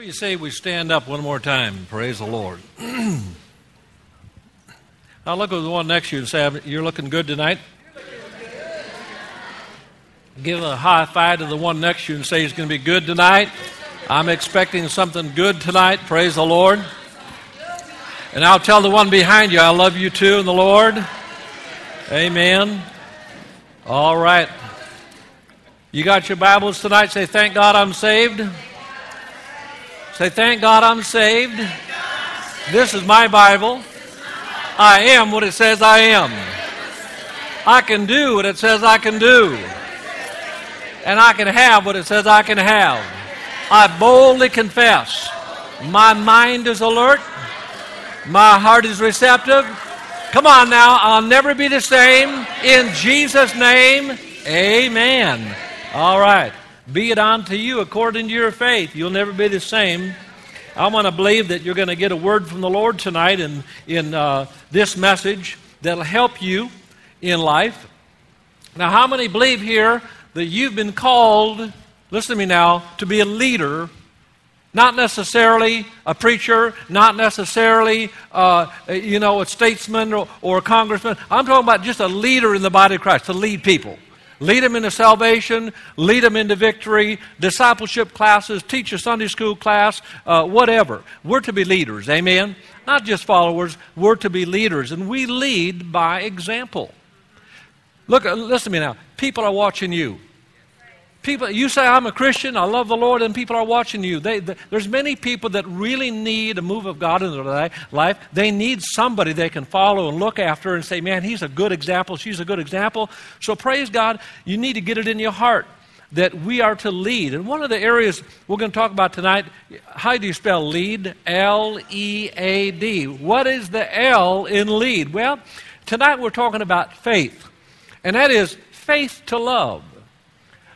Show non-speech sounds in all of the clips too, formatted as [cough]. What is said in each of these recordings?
Do you say we stand up one more time? Praise the Lord. [clears throat] now look at the one next to you and say, You're looking good tonight. Give a high five to the one next to you and say, He's going to be good tonight. I'm expecting something good tonight. Praise the Lord. And I'll tell the one behind you, I love you too in the Lord. Amen. All right. You got your Bibles tonight? Say, Thank God I'm saved. Say, Thank God I'm saved. This is my Bible. I am what it says I am. I can do what it says I can do. And I can have what it says I can have. I boldly confess. My mind is alert. My heart is receptive. Come on now, I'll never be the same. In Jesus' name, amen. All right. Be it unto you according to your faith. You'll never be the same. I want to believe that you're going to get a word from the Lord tonight in, in uh, this message that'll help you in life. Now, how many believe here that you've been called, listen to me now, to be a leader? Not necessarily a preacher, not necessarily, uh, you know, a statesman or, or a congressman. I'm talking about just a leader in the body of Christ, to lead people lead them into salvation, lead them into victory, discipleship classes, teach a Sunday school class, uh, whatever. We're to be leaders, amen? Not just followers, we're to be leaders, and we lead by example. Look, uh, listen to me now. People are watching you. People, you say, I'm a Christian, I love the Lord, and people are watching you. They, they, there's many people that really need a move of God in their life. They need somebody they can follow and look after and say, man, he's a good example, she's a good example. So praise God, you need to get it in your heart that we are to lead. And one of the areas we're going to talk about tonight, how do you spell lead? L E A D. What is the L in lead? Well, tonight we're talking about faith, and that is faith to love.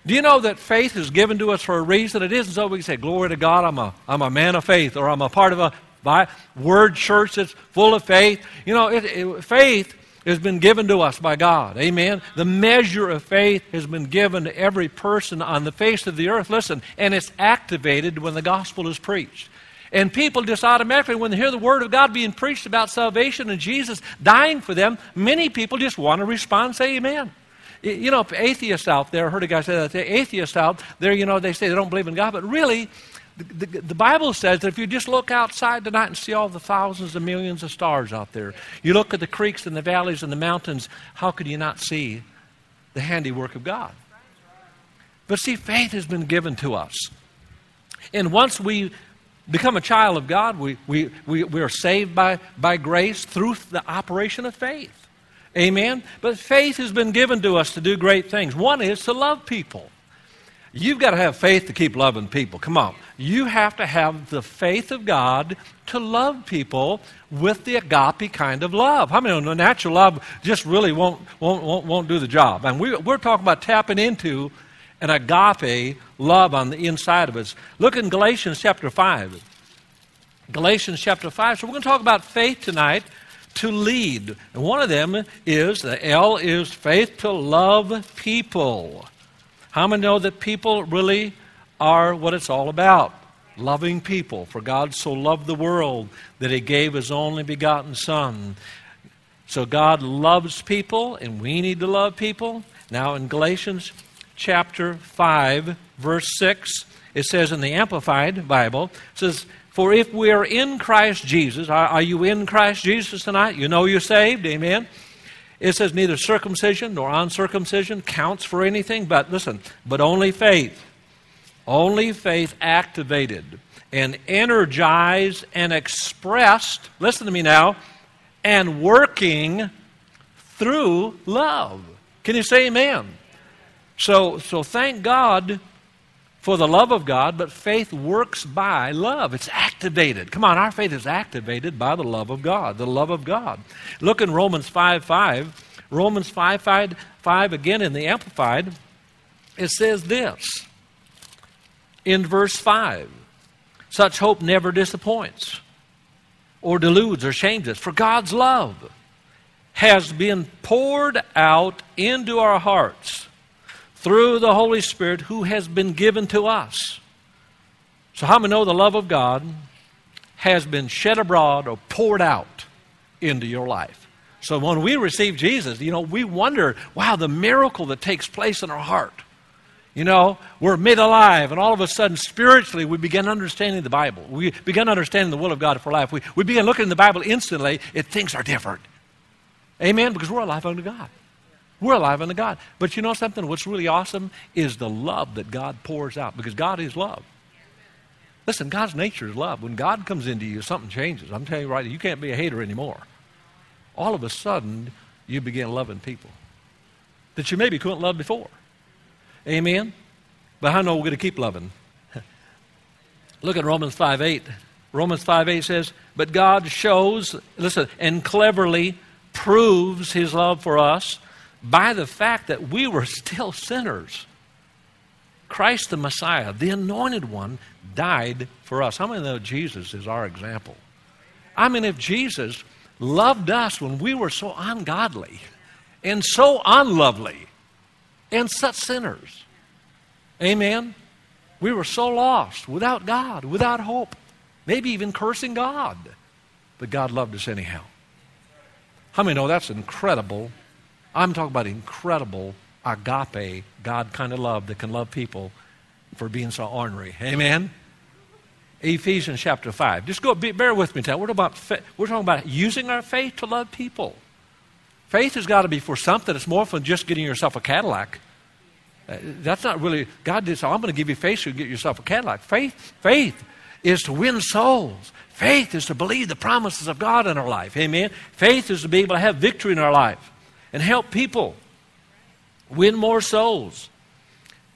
Do you know that faith is given to us for a reason? It isn't so we can say, Glory to God, I'm a, I'm a man of faith, or I'm a part of a by, word church that's full of faith. You know, it, it, faith has been given to us by God. Amen. The measure of faith has been given to every person on the face of the earth. Listen, and it's activated when the gospel is preached. And people just automatically, when they hear the word of God being preached about salvation and Jesus dying for them, many people just want to respond say, Amen. You know, if atheists out there, I heard a guy say that, the atheists out there, you know, they say they don't believe in God, but really, the, the, the, Bible says that if you just look outside tonight and see all the thousands and millions of stars out there, you look at the creeks and the valleys and the mountains, how could you not see the handiwork of God? But see, faith has been given to us. And once we become a child of God, we, we, we, we are saved by, by grace through the operation of faith. Amen? But faith has been given to us to do great things. One is to love people. You've got to have faith to keep loving people. Come on. You have to have the faith of God to love people with the agape kind of love. How many know natural love just really won't, won't, won't, won't do the job? And we, we're talking about tapping into an agape love on the inside of us. Look in Galatians chapter 5. Galatians chapter 5. So we're going to talk about faith tonight to lead. And one of them is the L is faith to love people. How many know that people really are what it's all about? Loving people. For God so loved the world that he gave his only begotten Son. So God loves people, and we need to love people. Now, in Galatians chapter 5, verse 6, it says in the Amplified Bible, it says, for if we are in Christ Jesus, are, are, you in Christ Jesus tonight? You know you're saved, amen? It says neither circumcision nor uncircumcision counts for anything, but listen, but only faith. Only faith activated and energized and expressed, listen to me now, and working through love. Can you say amen? So, so thank God for the love of God, but faith works by love. It's activated. Come on, our faith is activated by the love of God, the love of God. Look in Romans 5 5. Romans 5 5, 5 again in the Amplified, it says this in verse 5 Such hope never disappoints or deludes or shames us, for God's love has been poured out into our hearts through the Holy Spirit who has been given to us. So, how many know the love of God has been shed abroad or poured out into your life? So, when we receive Jesus, you know, we wonder, wow, the miracle that takes place in our heart. You know, we're made alive, and all of a sudden, spiritually, we begin understanding the Bible. We begin understanding the will of God for life. We, we begin looking in the Bible instantly, and things are different. Amen? Because we're alive unto God. We're alive unto God. But you know something? What's really awesome is the love that God pours out, because God is love. Listen, God's nature is love. When God comes into you, something changes. I'm telling you right, now, you can't be a hater anymore. All of a sudden, you begin loving people that you maybe couldn't love before. Amen? But I know we're going to keep loving. [laughs] Look at Romans 5 8. Romans 5 8 says, But God shows, listen, and cleverly proves his love for us by the fact that we were [laughs] still sinners. Christ the Messiah, the anointed one, died for us. How many know Jesus is our example? I mean, if Jesus loved us when we were so ungodly and so unlovely, and such sinners. Amen? We were so lost, without God, without hope, maybe even cursing God. But God loved us anyhow. How many know that's incredible? I'm talking about incredible agape, God kind of love that can love people for being so ornery. Amen? Ephesians chapter 5. Just go, bear with me, We're talking, about, we're talking about using our faith to love people. Faith has got to be for something. It's more than just getting yourself a Cadillac. Uh, that's not really, God did say, I'm going to give you faith so you get yourself a Cadillac. Faith, faith is to win souls. Faith is to believe the promises of God in our life. Amen. Faith is to be able to have victory in our life and help people win more souls.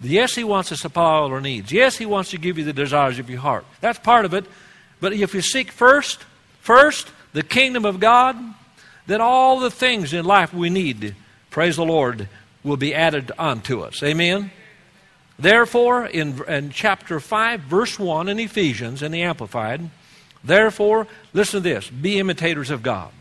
Yes, He wants to supply all our needs. Yes, He wants to give you the desires of your heart. That's part of it. But if you seek first, first, the kingdom of God then all the things in life we need, praise the Lord, will be added unto us. Amen? Therefore, in, in chapter 5, verse 1 in Ephesians, in the Amplified, therefore, listen to this be imitators of God.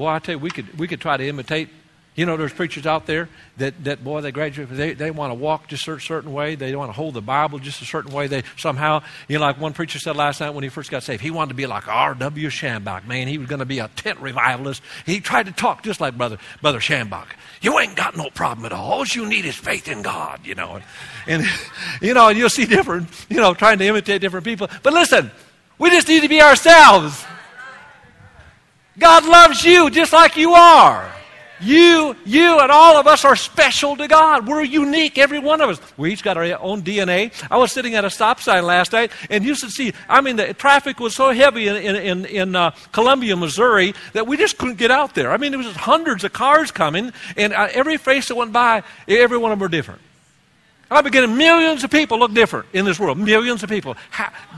Boy, I tell you, we could, we could try to imitate you know, there's preachers out there that, that boy, they graduate, they, they want to walk just a certain way. They want to hold the Bible just a certain way. They somehow, you know, like one preacher said last night when he first got saved, he wanted to be like R.W. Schambach. Man, he was going to be a tent revivalist. He tried to talk just like Brother, Brother Schambach. You ain't got no problem at all. All you need is faith in God, you know. And, [laughs] you know, and you'll see different, you know, trying to imitate different people. But listen, we just need to be ourselves. God loves you just like you are. You, you, and all of us are special to God. We're unique, every one of us. We each got our own DNA. I was sitting at a stop sign last night, and you should see, I mean, the traffic was so heavy in, in, in uh, Columbia, Missouri, that we just couldn't get out there. I mean, there was hundreds of cars coming, and uh, every face that went by, every one of them were different. I'm beginning millions of people look different in this world. Millions of people.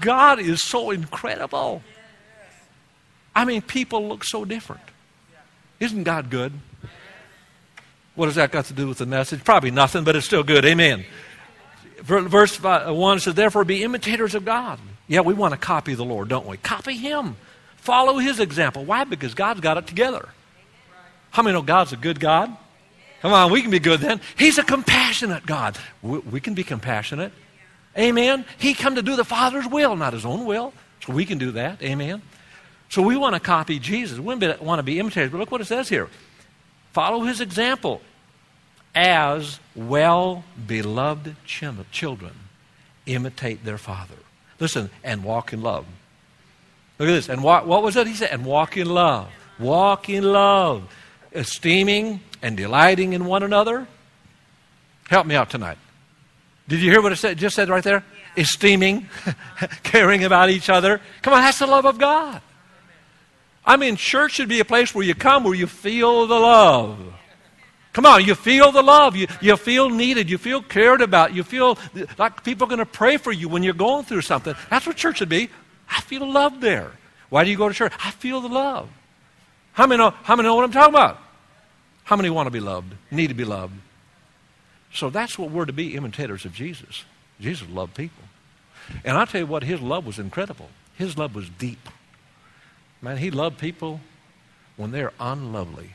God is so incredible. I mean, people look so different. Isn't God good? What has that got to do with the message? Probably nothing, but it's still good. Amen. Verse uh, 1 says, Therefore be imitators of God. Yeah, we want to copy the Lord, don't we? Copy Him. Follow His example. Why? Because God's got it together. How many know God's a good God? Come on, we can be good then. He's a compassionate God. We, we can be compassionate. Amen. He come to do the Father's will, not His own will. So we can do that. Amen. So we want to copy Jesus. We want to be imitators. But look what it says here. Follow his example as well beloved children imitate their father. Listen, and walk in love. Look at this. And what, what was it he said? And walk in love. Walk in love. Esteeming and delighting in one another. Help me out tonight. Did you hear what it said, just said right there? Yeah. Esteeming, [laughs] caring about each other. Come on, that's the love of God. I mean, church should be a place where you come where you feel the love. Come on, you feel the love. You, you feel needed. You feel cared about. You feel like people are going to pray for you when you're going through something. That's what church should be. I feel love there. Why do you go to church? I feel the love. How many know, how many know what I'm talking about? How many want to be loved, need to be loved? So that's what we're to be imitators of Jesus. Jesus loved people. And I'll tell you what, his love was incredible. His love was deep. Man, he loved people when they're unlovely.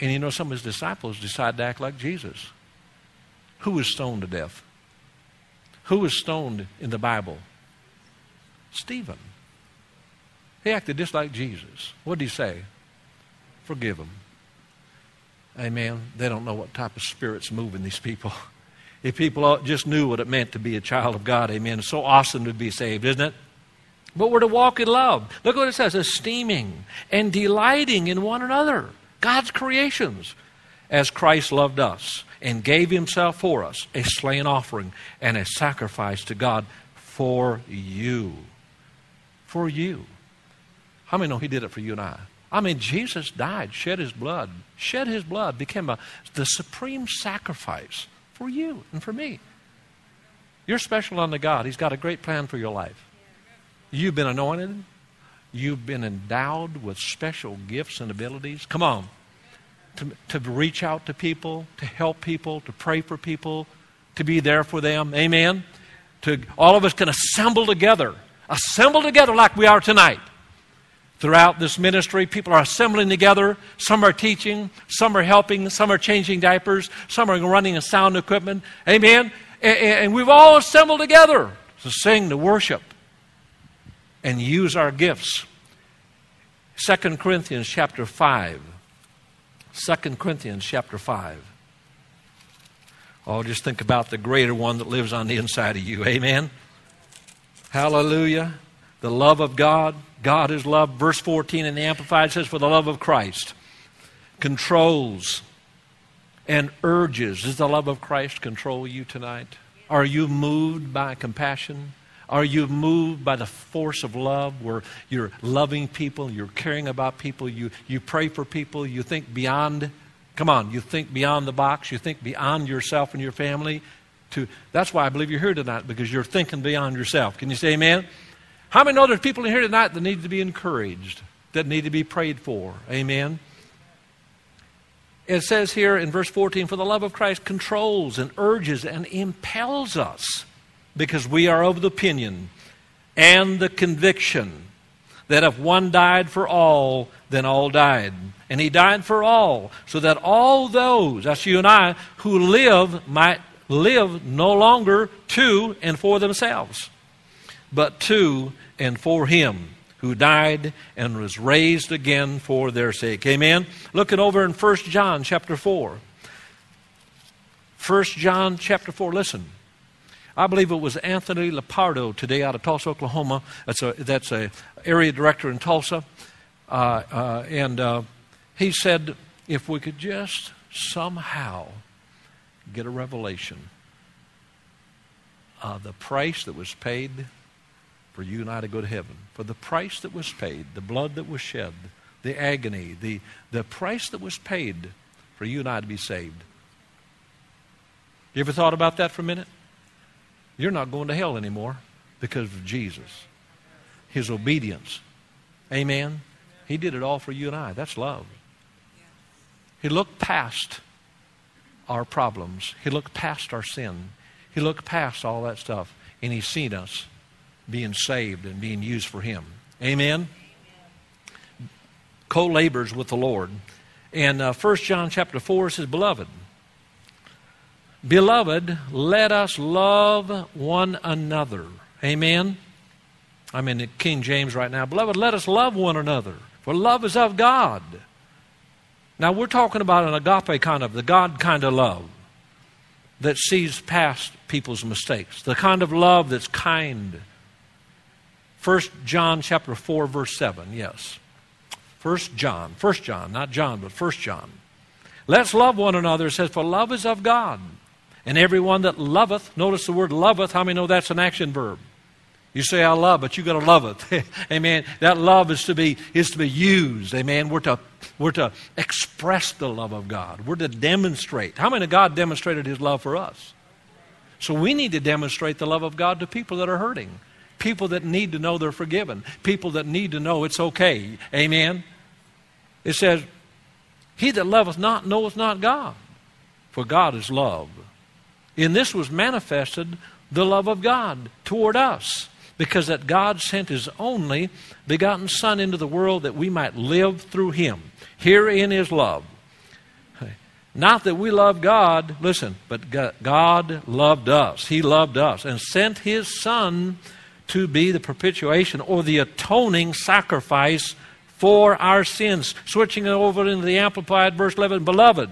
And you know, some of his disciples decided to act like Jesus. Who was stoned to death? Who was stoned in the Bible? Stephen. He acted just like Jesus. What did he say? Forgive them. Amen. They don't know what type of spirit's moving these people. [laughs] If people just knew what it meant to be a child of God, amen. It's so awesome to be saved, isn't it? But we're to walk in love. Look what it says esteeming and delighting in one another, God's creations, as Christ loved us and gave himself for us, a slain offering and a sacrifice to God for you. For you. How many know he did it for you and I? I mean, Jesus died, shed his blood, shed his blood, became a, the supreme sacrifice for you and for me. You're special unto God. He's got a great plan for your life. You've been anointed. You've been endowed with special gifts and abilities. Come on. To, to reach out to people, to help people, to pray for people, to be there for them. Amen. To all of us can assemble together. Assemble together like we are tonight throughout this ministry. People are assembling together. Some are teaching, some are helping, some are changing diapers, some are running sound equipment. Amen. And we've all assembled together to sing, to worship, and use our gifts. 2 Corinthians chapter 5. 2 Corinthians chapter 5. Oh, just think about the greater one that lives on the inside of you. Amen. Hallelujah. The love of God God is love. Verse 14 in the Amplified says, For the love of Christ controls and urges. Does the love of Christ control you tonight? Are you moved by compassion? Are you moved by the force of love where you're loving people, you're caring about people, you, you pray for people, you think beyond, come on, you think beyond the box, you think beyond yourself and your family? To, that's why I believe you're here tonight, because you're thinking beyond yourself. Can you say amen? How many know there's people in here tonight that need to be encouraged, that need to be prayed for? Amen. It says here in verse 14, For the love of Christ controls and urges and impels us, because we are of the opinion and the conviction that if one died for all, then all died. And he died for all, so that all those, that's you and I, who live might live no longer to and for themselves, but to and for him who died and was raised again for their sake. Amen. Looking over in 1 John chapter 4. 1 John chapter 4. Listen. I believe it was Anthony Lapardo today out of Tulsa, Oklahoma. That's a that's a area director in Tulsa, uh, uh, and uh, he said if we could just somehow get a revelation of the price that was paid for you and I to go to heaven. For the price that was paid, the blood that was shed, the agony, the, the price that was paid for you and I to be saved. You ever thought about that for a minute? You're not going to hell anymore because of Jesus, His obedience. Amen? He did it all for you and I. That's love. He looked past our problems, He looked past our sin, He looked past all that stuff, and He's seen us being saved and being used for Him. Amen? Co labors with the Lord. And uh, 1 John chapter 4 says, Beloved, Beloved, let us love one another. Amen? I'm in the King James right now. Beloved, let us love one another, for love is of God. Now, we're talking about an agape kind of, the God kind of love that sees past people's mistakes, the kind of love that's kind, First John chapter 4 verse 7. Yes. First John. First John, not John, but First John. Let's love one another. It says, For love is of God. And everyone that loveth, notice the word loveth, how many know that's an action verb? You say I love, but you gotta love it. [laughs] Amen. That love is to be is to be used. Amen. We're to we're to express the love of God. We're to demonstrate. How many God demonstrated his love for us? So we need to demonstrate the love of God to people that are hurting people that need to know they're forgiven, people that need to know it's okay. Amen. It says, He that loveth not knoweth not God, for God is love. In this was manifested the love of God toward us, because that God sent His only begotten Son into the world that we might live through Him. Herein is love. Not that we love God, listen, but God loved us. He loved us and sent His Son to be the propitiation or the atoning sacrifice for our sins. Switching it over into the Amplified verse 11 Beloved,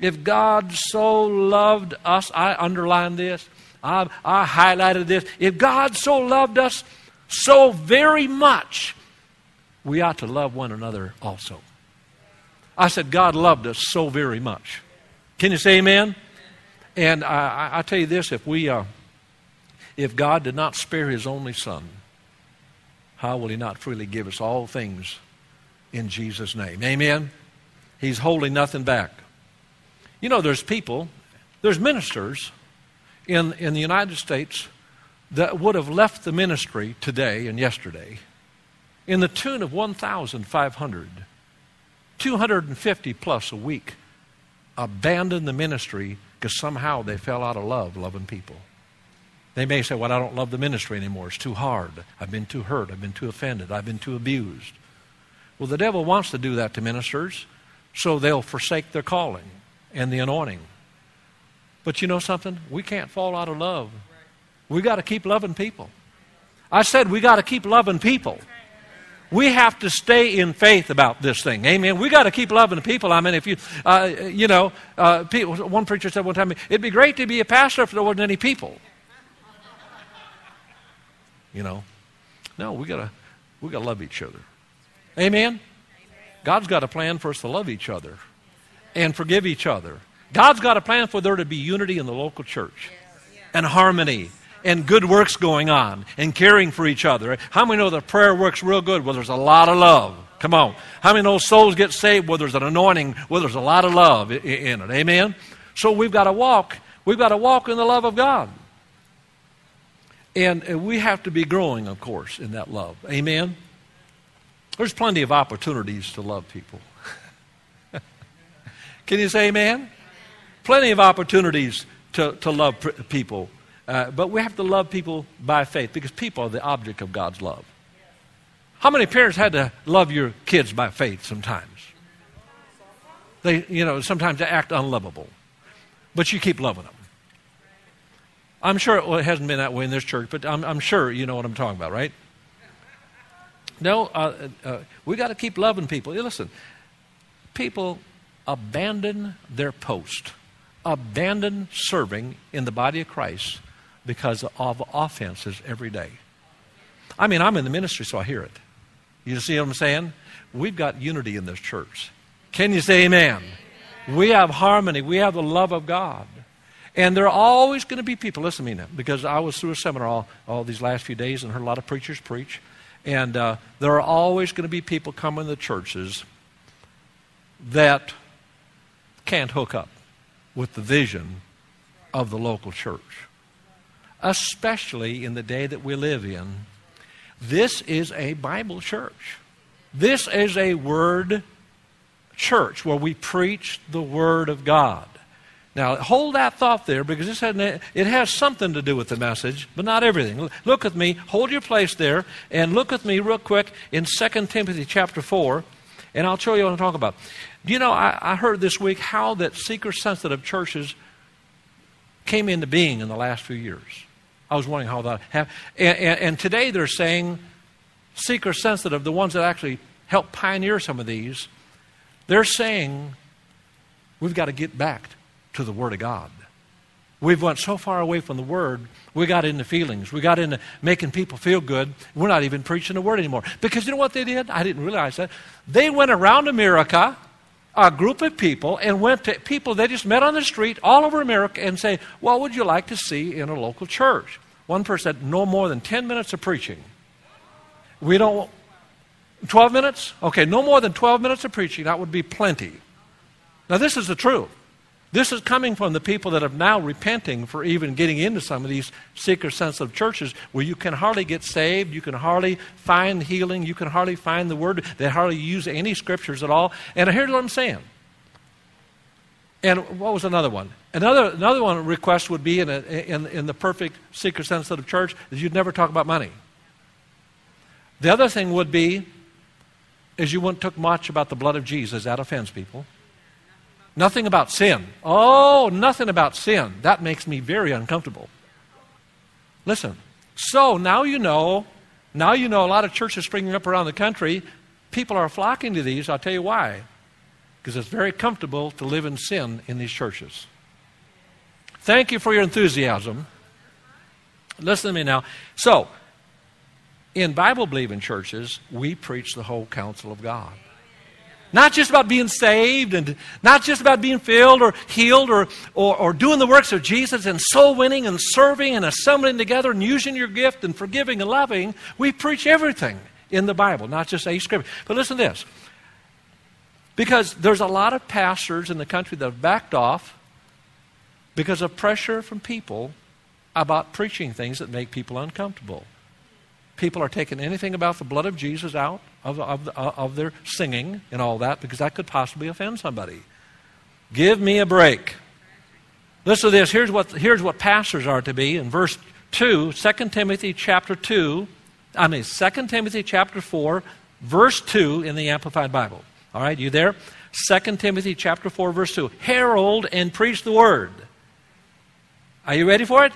if God so loved us, I underlined this, I, I highlighted this. If God so loved us so very much, we ought to love one another also. I said, God loved us so very much. Can you say amen? And I, I tell you this if we, uh, if God did not spare his only son, how will he not freely give us all things in Jesus' name? Amen? He's holding nothing back. You know, there's people, there's ministers in, in the United States that would have left the ministry today and yesterday in the tune of 1,500, 250 plus a week, abandon the ministry because somehow they fell out of love loving people. They may say, Well, I don't love the ministry anymore. It's too hard. I've been too hurt. I've been too offended. I've been too abused. Well, the devil wants to do that to ministers, so they'll forsake their calling and the anointing. But you know something? We can't fall out of love. We got to keep loving people. I said we got to keep loving people. We have to stay in faith about this thing. Amen. We got to keep loving people. I mean, if you, uh, you know, uh, people, one preacher said one time, it'd be great to be a pastor if there wasn't any people. You know, no, we got to, we got to love each other. Amen. God's got a plan for us to love each other and forgive each other. God's got a plan for there to be unity in the local church and harmony and good works going on and caring for each other. How many know that prayer works real good Well, there's a lot of love? Come on. How many know souls get saved where there's an anointing, where there's a lot of love in it? Amen? So we've got to walk. We've got to walk in the love of God. And we have to be growing, of course, in that love. Amen? There's plenty of opportunities to love people. Can you say amen? Plenty of opportunities to, to love people. Uh, but we have to love people by faith because people are the object of God's love. How many parents had to love your kids by faith sometimes? They, you know, sometimes they act unlovable. But you keep loving them. I'm sure well, it hasn't been that way in this church, but I'm, I'm sure you know what I'm talking about, right? No, uh, uh, we got to keep loving people. Listen, people abandon their post, abandon serving in the body of Christ because of offenses every day. I mean, I'm in the ministry, so I hear it. You see what I'm saying? We've got unity in this church. Can you say amen? We have harmony. We have the love of God. And there are always going to be people, listen to me now, because I was through a seminar all, all these last few days and heard a lot of preachers preach. And uh, there are always going to be people coming to churches that can't hook up with the vision of the local church especially in the day that we live in. This is a Bible church. This is a word church where we preach the Word of God. Now, hold that thought there because this it has something to do with the message, but not everything. Look with me, hold your place there, and look with me real quick in 2 Timothy chapter 4, and I'll show you what I'm talking about. Do you know, I, I heard this week how that seeker sensitive churches came into being in the last few years. I was wondering how that happened. And, and, and today they're saying seeker sensitive, the ones that actually helped pioneer some of these, they're saying we've got to get back to the Word of God. We've went so far away from the Word, we got into feelings. We got into making people feel good. We're not even preaching the Word anymore. Because you know what they did? I didn't realize that. They went around America, a group of people, and went to people they just met on the street all over America and say, What would you like to see in a local church? One person said, No more than 10 minutes of preaching. We don't. 12 minutes? Okay, no more than 12 minutes of preaching. That would be plenty. Now, this is the truth. This is coming from the people that are now repenting for even getting into some of these seeker sensitive churches where you can hardly get saved, you can hardly find healing, you can hardly find the word, they hardly use any scriptures at all. And here's what I'm saying. And what was another one? Another, another one request would be in, a, in, in the perfect seeker sensitive church is you'd never talk about money. The other thing would be is you wouldn't talk much about the blood of Jesus. That offends people. Nothing about sin. Oh, nothing about sin. That makes me very uncomfortable. Listen, So now you know, now you know a lot of churches springing up around the country. People are flocking to these. I'll tell you why. Because it's very comfortable to live in sin in these churches. Thank you for your enthusiasm. Listen to me now. So, in Bible believing churches, we preach the whole counsel of God. Not just about being saved and not just about being filled or healed or, or, or, doing the works of Jesus and soul winning and serving and assembling together and using your gift and forgiving and loving. We preach everything in the Bible, not just a scripture. But listen to this. Because there's a lot of pastors in the country that have backed off because of pressure from people about preaching things that make people uncomfortable. People are taking anything about the blood of Jesus out of, of, of their singing and all that because that could possibly offend somebody. Give me a break. Listen to this. Here's what, here's what pastors are to be. In verse 2, 2 Timothy chapter 2, I mean 2 Timothy chapter 4, verse 2 in the Amplified Bible. All right, you there? 2 Timothy chapter 4, verse 2. Herald and preach the word. Are you ready for it?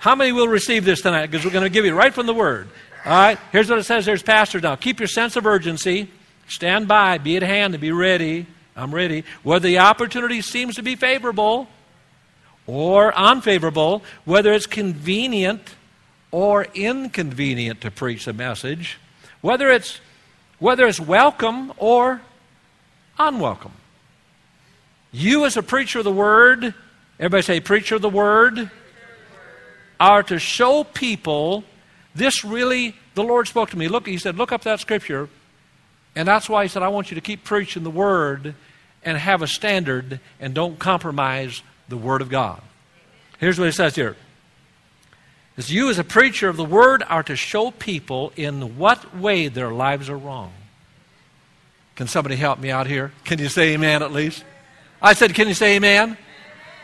How many will receive this tonight? Because we're going to give you right from the word. All right, here's what it says. There's pastors now. Keep your sense of urgency. Stand by. Be at hand and be ready. I'm ready. Whether the opportunity seems to be favorable or unfavorable, whether it's convenient or inconvenient to preach a message, whether it's whether it's welcome or unwelcome. You, as a preacher of the word, everybody say, preacher of the word, are to show people this really, the Lord spoke to me. Look, He said, look up that scripture. And that's why He said, I want you to keep preaching the word and have a standard and don't compromise the word of God. Here's what He says here. As you, as a preacher of the word, are to show people in what way their lives are wrong. Can somebody help me out here? Can you say amen at least? I said, Can you say amen?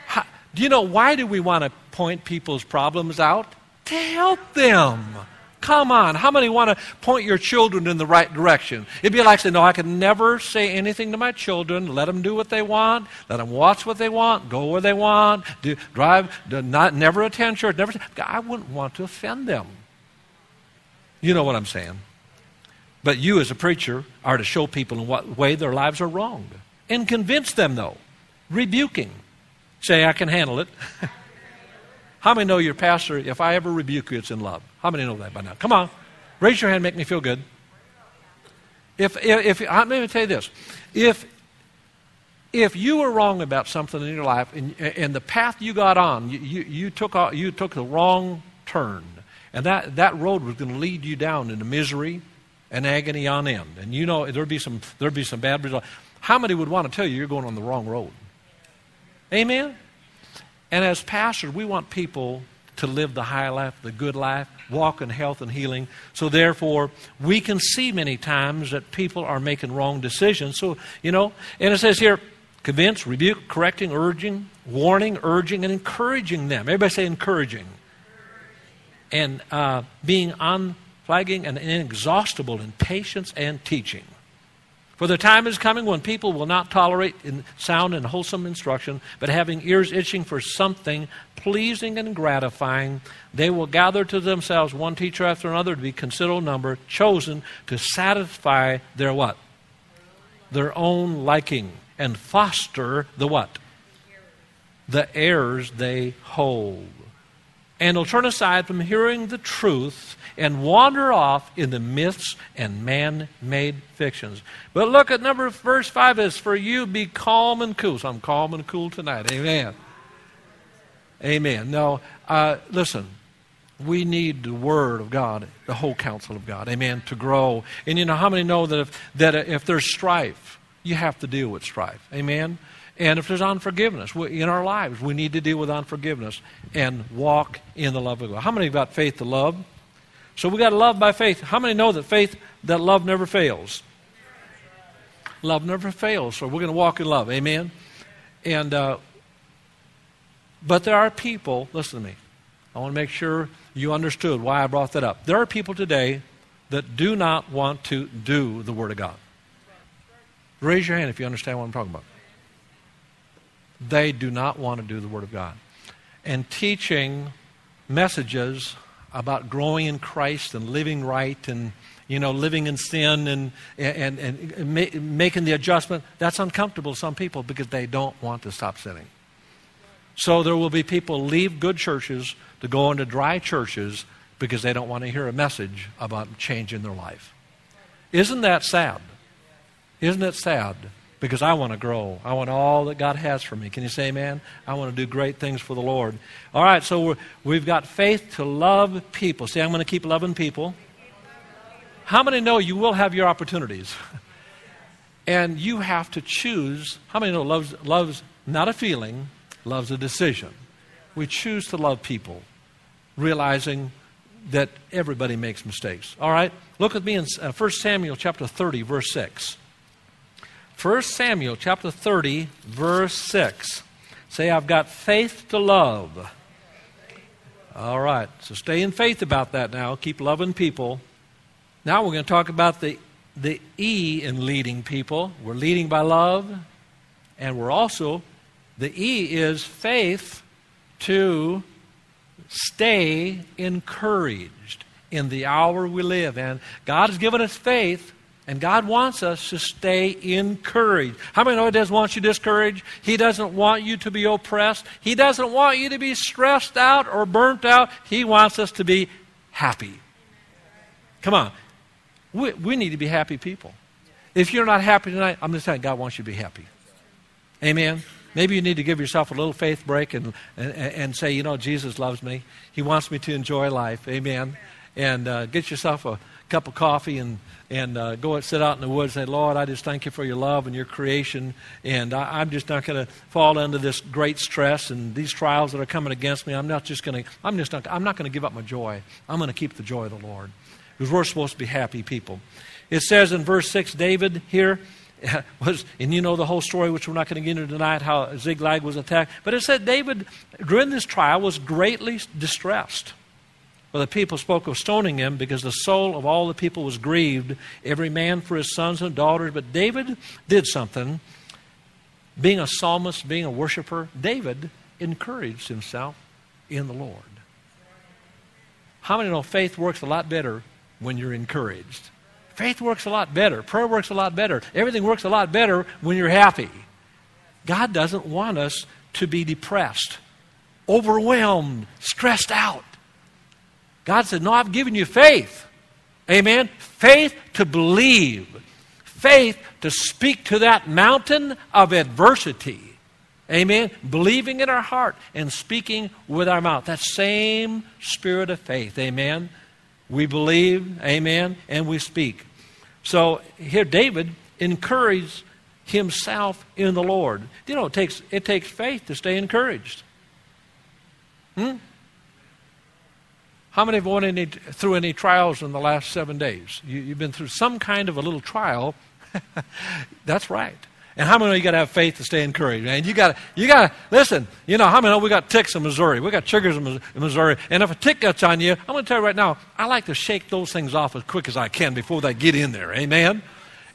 How, do you know why do we want to point people's problems out? To help them. Come on. How many want to point your children in the right direction? It'd be like saying, No, I can never say anything to my children. Let them do what they want. Let them watch what they want. Go where they want. Do, drive. Do not, never attend church. Never. I wouldn't want to offend them. You know what I'm saying. But you, as a preacher, are to show people in what way their lives are wrong and convince them, though. Rebuking. Say, I can handle it. [laughs] How many know your pastor, if I ever rebuke you, it's in love? How many know that by now? Come on. Raise your hand, make me feel good. If, if, if let me tell you this. If, if you were wrong about something in your life and, and the path you got on, you, you, you, took, you took the wrong turn, and that, that road was going to lead you down into misery, and agony on end. And you know there'd be some there'd be some bad results. How many would want to tell you you're going on the wrong road? Amen. And as pastors, we want people to live the high life, the good life, walk in health and healing. So therefore, we can see many times that people are making wrong decisions. So, you know, and it says here, convince, rebuke, correcting, urging, warning, urging, and encouraging them. Everybody say encouraging. And uh, being unflagging and inexhaustible in patience and teaching. For the time is coming when people will not tolerate sound and wholesome instruction, but having ears itching for something pleasing and gratifying, they will gather to themselves one teacher after another to be considerable number, chosen to satisfy their what? Their own liking and foster the what? The errors they hold. And will turn aside from hearing the truth and wander off in the myths and man made fictions. But look at number verse 5 is for you be calm and cool. So I'm calm and cool tonight. Amen. Amen. No, uh, listen, we need the Word of God, the whole counsel of God, amen, to grow. And you know, how many know that if, that if there's strife, you have to deal with strife, amen? And if there's unforgiveness in our lives, we need to deal with unforgiveness and walk in the love of God. How many got faith to love? So we got to love by faith. How many know that faith, that love never fails? Love never fails. So we're going to walk in love. Amen. And uh, but there are people. Listen to me. I want to make sure you understood why I brought that up. There are people today that do not want to do the Word of God. Raise your hand if you understand what I'm talking about. They do not want to do the Word of God. And teaching messages about growing in Christ and living right and you know, living in sin and, and, and ma- making the adjustment, that's uncomfortable to some people because they don't want to stop sinning. So there will be people leave good churches to go into dry churches because they don't want to hear a message about changing their life. Isn't that sad? Isn't it sad? Because I want to grow. I want all that God has for me. Can you say amen? I want to do great things for the Lord. All right, so we have got faith to love people. See, I'm going to keep loving people. How many know you will have your opportunities? [laughs] and you have to choose. How many know love's, love's not a feeling, love's a decision? We choose to love people, realizing that everybody makes mistakes. All right? Look at me in uh, 1 Samuel chapter 30, verse 6. 1 Samuel chapter 30, verse 6. Say, I've got faith to love. All right, so stay in faith about that now. Keep loving people. Now we're going to talk about the, the E in leading people. We're leading by love, and we're also, the E is faith to stay encouraged in the hour we live. And God has given us faith, and God wants us to stay encouraged. How many know He doesn't want you discouraged? He doesn't want you to be oppressed. He doesn't want you to be stressed out or burnt out. He wants us to be happy. Come on. We, we need to be happy people. If you're not happy tonight, I'm just saying God wants you to be happy. Amen. Maybe you need to give yourself a little faith break and, and, and say, you know, Jesus loves me. He wants me to enjoy life. Amen. And uh, get yourself a cup of coffee and, and uh, go and sit out in the woods and say, Lord, I just thank you for your love and your creation. And I, am just not going to fall under this great stress and these trials that are coming against me. I'm not just going to, I'm just not, I'm not going to give up my joy. I'm going to keep the joy of the Lord because we're supposed to be happy people. It says in verse 6, David here [laughs] was, and you know the whole story, which we're not going to get into tonight, how Ziklag was attacked. But it said David, during this trial, was greatly distressed. For the people spoke of stoning him because the soul of all the people was grieved, every man for his sons and daughters. But David did something. Being a psalmist, being a worshiper, David encouraged himself in the Lord. How many know faith works a lot better when you're encouraged. Faith works a lot better. Prayer works a lot better. Everything works a lot better when you're happy. God doesn't want us to be depressed, overwhelmed, stressed out. God said, No, I've given you faith. Amen. Faith to believe, faith to speak to that mountain of adversity. Amen. Believing in our heart and speaking with our mouth. That same spirit of faith. Amen. We believe, amen, and we speak. So here David encouraged himself in the Lord. You know, it takes, it takes faith to stay encouraged. Hmm? How many have any, through any trials in the last seven days? You, you've been through some kind of a little trial. [laughs] That's right. And how many know you got to have faith to stay encouraged, man? You got to, you got to, listen, you know, how many know we got ticks in Missouri? We got chiggers in Missouri. And if a tick gets on you, I'm going to tell you right now, I like to shake those things off as quick as I can before they get in there. Amen?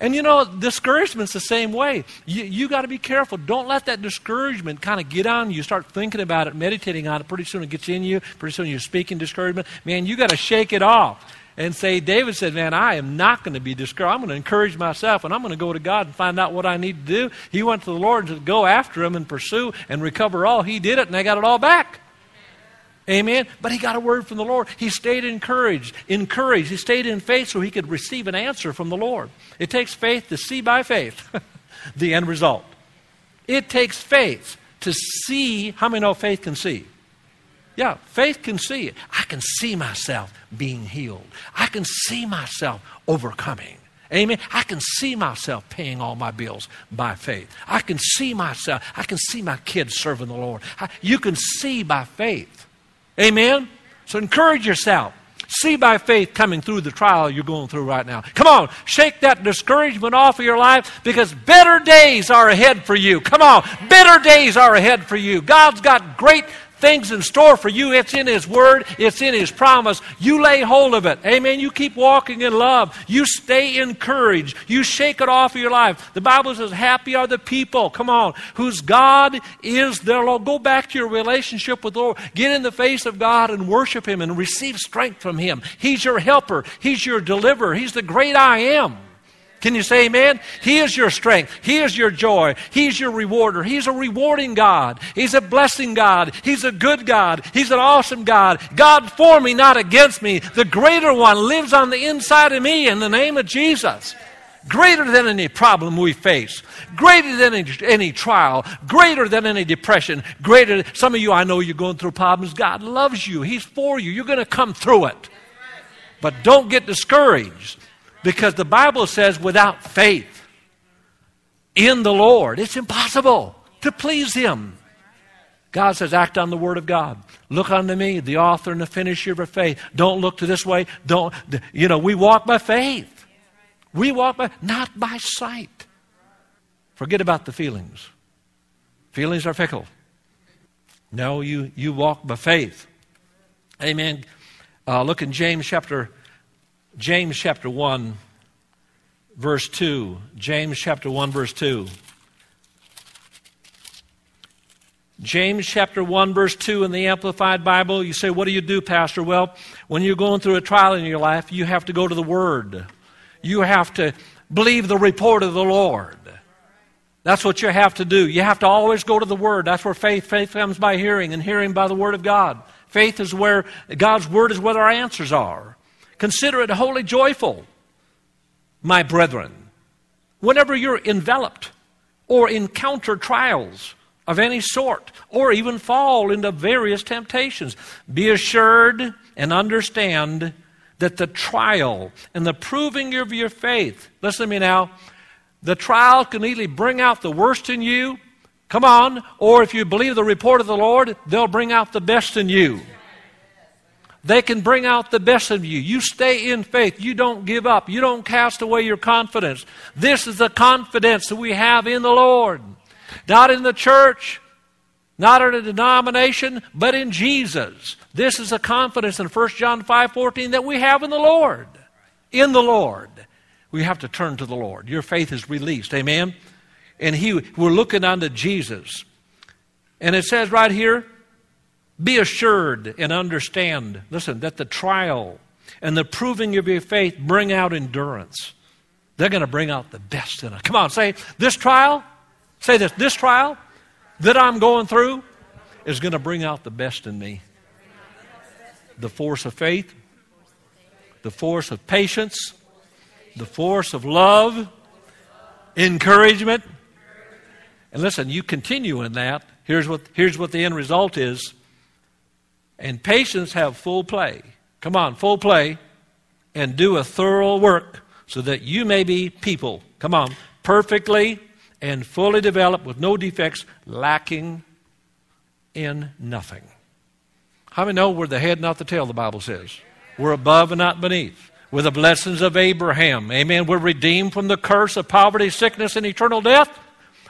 And you know, discouragement's the same way. You, you got to be careful. Don't let that discouragement kind of get on you. Start thinking about it, meditating on it. Pretty soon it gets in you. Pretty soon you're speaking discouragement. Man, you got to shake it off and say, David said, Man, I am not going to be discouraged. I'm going to encourage myself and I'm going to go to God and find out what I need to do. He went to the Lord to go after him and pursue and recover all. He did it and they got it all back. Amen. But he got a word from the Lord. He stayed encouraged, encouraged. He stayed in faith so he could receive an answer from the Lord. It takes faith to see by faith [laughs] the end result. It takes faith to see. How many know faith can see? Yeah, faith can see it. I can see myself being healed. I can see myself overcoming. Amen. I can see myself paying all my bills by faith. I can see myself. I can see my kids serving the Lord. I, you can see by faith. Amen. So encourage yourself. See by faith coming through the trial you're going through right now. Come on, shake that discouragement off of your life because better days are ahead for you. Come on, better days are ahead for you. God's got great things in store for you. It's in His Word, it's in His promise. You lay hold of it. Amen. You keep walking in love. You stay encouraged. You shake it off of your life. The Bible says, Happy are the people, come on, whose God is their Lord. Go back to your relationship with the Lord. Get in the face of God and worship Him and receive strength from Him. He's your helper, He's your deliverer, He's the great I am. Can you say amen? He is your strength. He is your joy. He's your rewarder. He's a rewarding God. He's a blessing God. He's a good God. He's an awesome God. God for me, not against me. The greater one lives on the inside of me in the name of Jesus. Greater than any problem we face, greater than any, any trial, greater than any depression, greater. Some of you, I know you're going through problems. God loves you. He's for you. You're going to come through it. But don't get discouraged. Because the Bible says without faith in the Lord, it's impossible to please Him. God says, act on the Word of God. Look unto me, the author and the finisher of our faith. Don't look to this way. Don't, you know, we walk by faith. We walk by, not by sight. Forget about the feelings. Feelings are fickle. No, you, you walk by faith. Amen. Uh, look in James chapter James chapter 1, verse 2. James chapter 1, verse 2. James chapter 1, verse 2 in the Amplified Bible. You say, What do you do, Pastor? Well, when you're going through a trial in your life, you have to go to the Word. You have to believe the report of the Lord. That's what you have to do. You have to always go to the Word. That's where faith, faith comes by hearing, and hearing by the Word of God. Faith is where God's Word is where our answers are. Consider it wholly joyful, my brethren, whenever you're enveloped or encounter trials of any sort, or even fall into various temptations. Be assured and understand that the trial and the proving of your faith, listen to me now, the trial can either bring out the worst in you, come on, or if you believe the report of the Lord, they'll bring out the best in you. They can bring out the best of you. You stay in faith. You don't give up. You don't cast away your confidence. This is the confidence that we have in the Lord. Not in the church, not in a denomination, but in Jesus. This is a confidence in 1 John 5 14 that we have in the Lord. In the Lord. We have to turn to the Lord. Your faith is released. Amen? And he, we're looking unto Jesus. And it says right here, be assured and understand, listen, that the trial and the proving of your faith bring out endurance. They're going to bring out the best in us. Come on, say, this trial, say this, this trial that I'm going through is going to bring out the best in me. The force of faith, the force of patience, the force of love, encouragement. And listen, you continue in that. Here's what, here's what the end result is and patience have full play. Come on, full play, and do a thorough work so that you may be people. Come on, perfectly and fully developed with no defects, lacking in nothing. How many know we're the head, not the tail, the Bible says? We're above and not beneath. We're the blessings of Abraham. Amen. We're redeemed from the curse of poverty, sickness, and eternal death.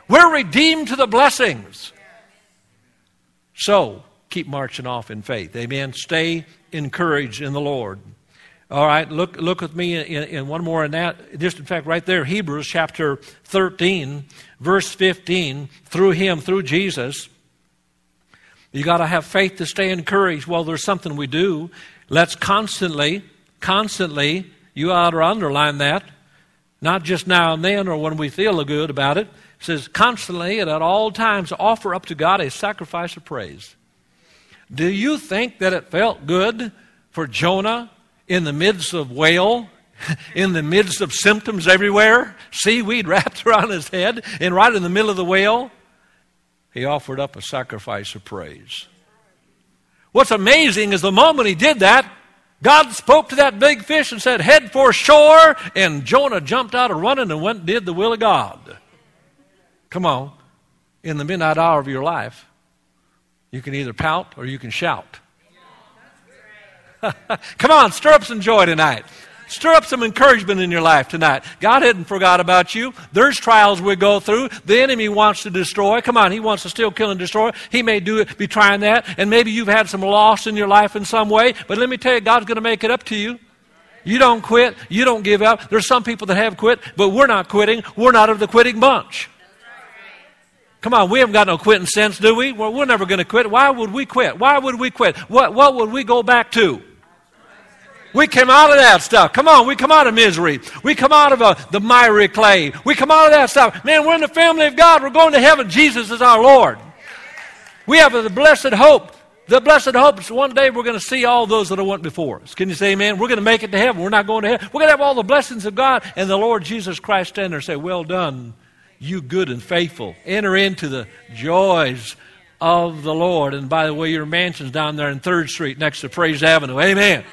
We're redeemed to the blessings. So, keep marching off in faith. Amen. Stay encouraged in the Lord. All right, look, look with me in, in, one more in that. Just in fact, right there, Hebrews chapter 13, verse 15. Through Him, through Jesus, you got to have faith to stay encouraged. Well, there's something we do. Let's constantly, constantly, you ought to underline that, not just now and then or when we feel good about it. It says constantly and at all times offer up to God a sacrifice of praise. Do you think that it felt good for Jonah in the midst of whale, [laughs] in the midst of symptoms everywhere, seaweed [laughs] wrapped around his head, and right in the middle of the whale? He offered up a sacrifice of praise. What's amazing is the moment he did that, God spoke to that big fish and said, Head for shore. And Jonah jumped out of running and went and did the will of God. Come on. In the midnight hour of your life, you can either pout or you can shout. [laughs] Come on, stir up some joy tonight. Stir up some encouragement in your life tonight. God hadn't forgot about you. There's trials we go through. The enemy wants to destroy. Come on, he wants to steal, kill, and destroy. He may do it, be trying that, and maybe you've had some loss in your life in some way. But let me tell you, God's going to make it up to you. You don't quit. You don't give up. There's some people that have quit, but we're not quitting. We're not of the quitting bunch. Come on, we haven't got no quitting sense, do we? Well, we're never going to quit. Why would we quit? Why would we quit? What, what would we go back to? We came out of that stuff. Come on, we come out of misery. We come out of uh, the miry clay. We come out of that stuff. Man, we're in the family of God. We're going to heaven. Jesus is our Lord. We have the blessed hope. The blessed hope is one day we're going to see all those that have went before us. Can you say amen? We're going to make it to heaven. We're not going to heaven. We're going to have all the blessings of God and the Lord Jesus Christ stand there and say, Well done, you good and faithful. Enter into the joys of the Lord. And by the way, your mansion's down there in 3rd Street next to Praise Avenue. Amen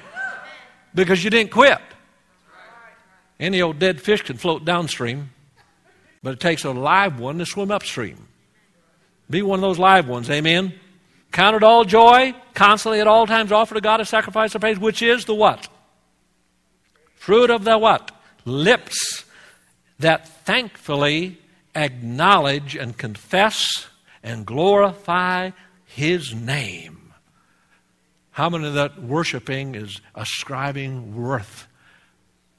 because you didn't quit. Any old dead fish can float downstream, but it takes a live one to swim upstream. Be one of those live ones, amen? Count it all joy, constantly at all times offer to God a sacrifice of praise, which is the what? Fruit of the what? Lips that thankfully acknowledge and confess and glorify His name. How many of that worshiping is ascribing worth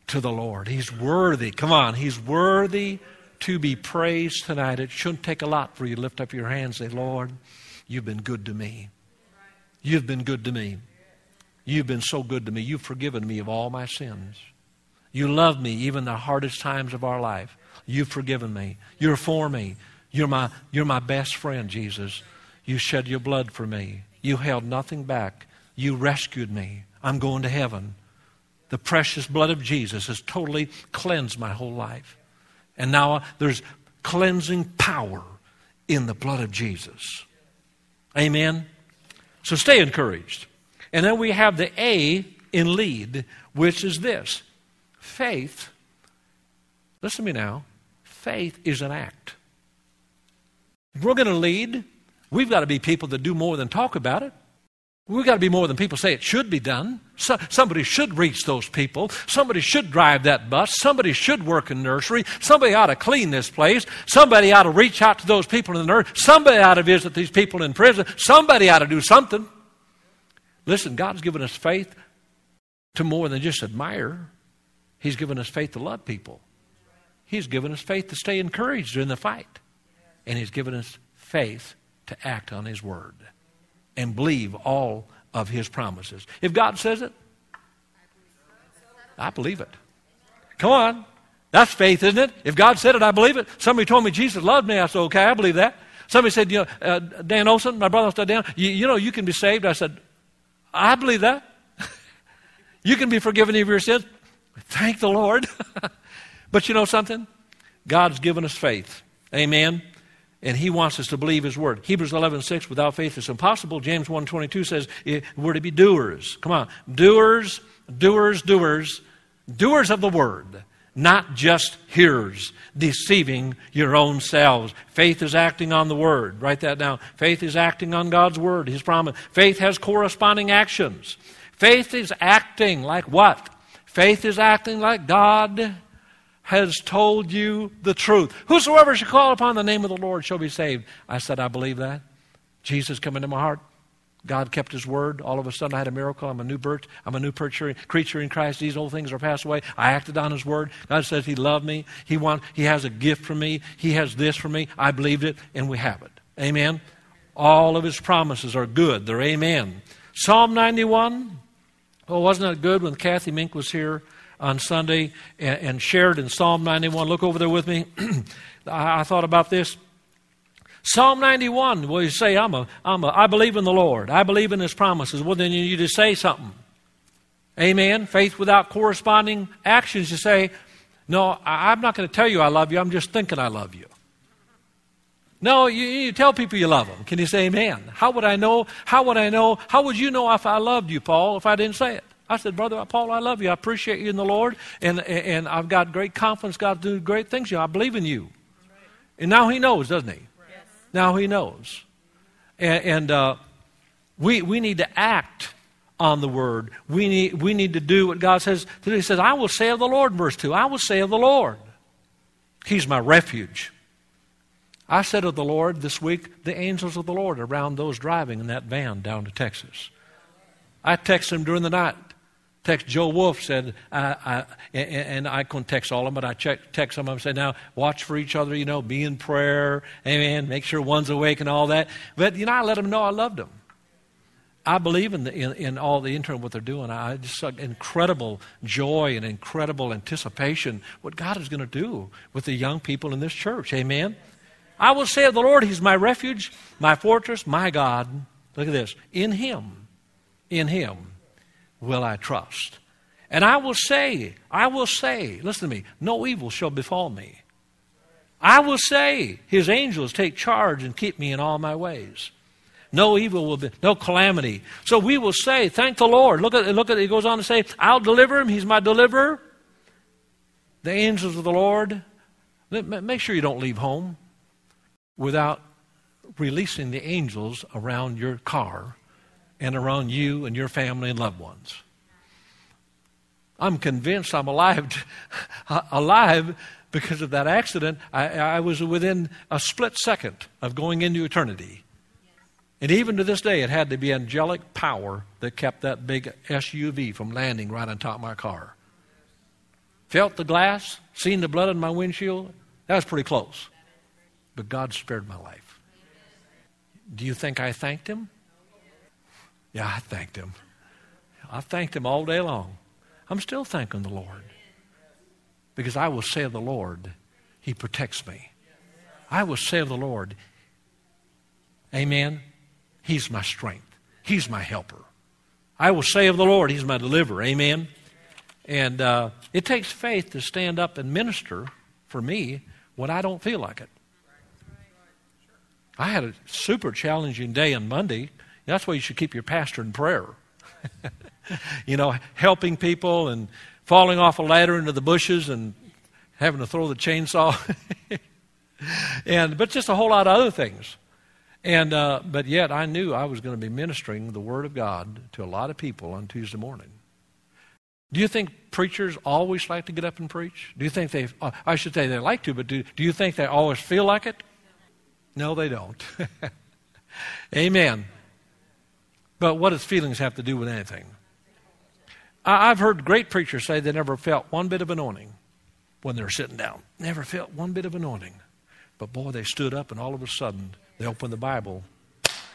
to the Lord? He's worthy. Come on, He's worthy to be praised tonight. It shouldn't take a lot for you to lift up your hands and say, Lord, you've been good to me. You've been good to me. You've been so good to me. You've forgiven me of all my sins. You love me even the hardest times of our life. You've forgiven me. You're for me. You're my, you're my best friend, Jesus. You shed your blood for me. You held nothing back. You rescued me. I'm going to heaven. The precious blood of Jesus has totally cleansed my whole life. And now uh, there's cleansing power in the blood of Jesus. Amen? So stay encouraged. And then we have the A in lead, which is this faith. Listen to me now. Faith is an act. If we're going to lead, we've got to be people that do more than talk about it. We've got to be more than people say it should be done. So, somebody should reach those people. Somebody should drive that bus. Somebody should work in nursery. Somebody ought to clean this place. Somebody ought to reach out to those people in the nursery. Somebody ought to visit these people in prison. Somebody ought to do something. Listen, God's given us faith to more than just admire. He's given us faith to love people. He's given us faith to stay encouraged in the fight. And He's given us faith to act on His word and believe all of his promises. If God says it, I believe it. Come on. That's faith, isn't it? If God said it, I believe it. Somebody told me Jesus loved me. I said, okay, I believe that. Somebody said, you know, uh, Dan Olson, my brother said, Dan, you, you know, you can be saved. I said, I believe that. [laughs] you can be forgiven of your sins. Thank the Lord. [laughs] but you know something? God's given us faith. Amen? And he wants us to believe his word. Hebrews 11 6 without faith it's impossible. James 1 22 says we're to be doers. Come on. Doers doers doers doers of the word not just hearers deceiving your own selves. Faith is acting on the word. Write that down. Faith is acting on god's word his promise. Faith has corresponding actions. Faith is acting like what? Faith is acting like god has told you the truth. Whosoever shall call upon the name of the Lord shall be saved. I said, I believe that. Jesus come into my heart. God kept his word. All of a sudden, I had a miracle. I'm a new birth. I'm a new creature in Christ. These old things are passed away. I acted on his word. God says he loved me. He want, He has a gift for me. He has this for me. I believed it, and we have it. Amen. All of his promises are good. They're amen. Psalm 91. Oh, wasn't that good when Kathy Mink was here? On Sunday and, and shared in Psalm 91. Look over there with me. [clears throat] I, I, thought about this. Psalm 91, well, you say, I'm a, I'm a, I believe in the Lord. I believe in His promises. Well, then you to say something. Amen. Faith without corresponding actions. You say, No, I, I'm not going to tell you I love you. I'm just thinking I love you. No, you, you, tell people you love them. Can you say amen? How would I know? How would I know? How would you know if I loved you, Paul, if I didn't say it? I said, Brother Paul, I love you. I appreciate you in the Lord, and, and I've got great confidence God do great things. You, I believe in you. And now he knows, doesn't he? Yes. Now he knows. And, and uh, we, we need to act on the word. We need, we need to do what God says to do. He says, I will say of the Lord, verse 2, I will say of the Lord. He's my refuge. I said of the Lord this week, the angels of the Lord around those driving in that van down to Texas. I texted him during the night. Text Joe Wolf said, I, I, and I couldn't text all of them, but I check, text some of them said, now watch for each other, you know, be in prayer, amen, make sure one's awake and all that. But, you know, I let them know I loved them. I believe in, the, in, in, all the internal what they're doing. I just incredible joy and incredible anticipation what God is going to do with the young people in this church. Amen. I will say of the Lord, He's my refuge, my fortress, my God. Look at this. In Him, in Him will I trust. And I will say, I will say, listen to me, no evil shall befall me. I will say, His angels take charge and keep me in all my ways. No evil will be, no calamity. So we will say, thank the Lord. Look at, look at, it goes on to say, I'll deliver him. He's my deliverer. The angels of the Lord. Make sure you don't leave home without releasing the angels around your car and around you and your family and loved ones. I'm convinced I'm alive, [laughs] alive because of that accident. I, I was within a split second of going into eternity. And even to this day, it had to be angelic power that kept that big SUV from landing right on top of my car. Felt the glass, seen the blood on my windshield. That was pretty close. But God spared my life. Do you think I thanked Him? Yeah, I thanked Him. I thanked Him all day long. I'm still thanking the Lord. Because I will say of the Lord, He protects me. I will say of the Lord, Amen. He's my strength. He's my helper. I will say of the Lord, He's my deliverer. Amen. And uh, it takes faith to stand up and minister for me when I don't feel like it. I had a super challenging day on Monday. That's why you should keep your pastor in prayer. [laughs] you know, helping people and falling off a ladder into the bushes and having to throw the chainsaw. [laughs] and but just a whole lot of other things. And, uh, but yet I knew I was going to be ministering the Word of God to a lot of people on Tuesday morning. Do you think preachers always like to get up and preach? Do you think they, uh, I should say they like to, but do, do you think they always feel like it? No, they don't. [laughs] Amen. But what does feelings have to do with anything? I've heard great preachers say they never felt one bit of anointing when they were sitting down. Never felt one bit of anointing. But boy, they stood up and all of a sudden they opened the Bible.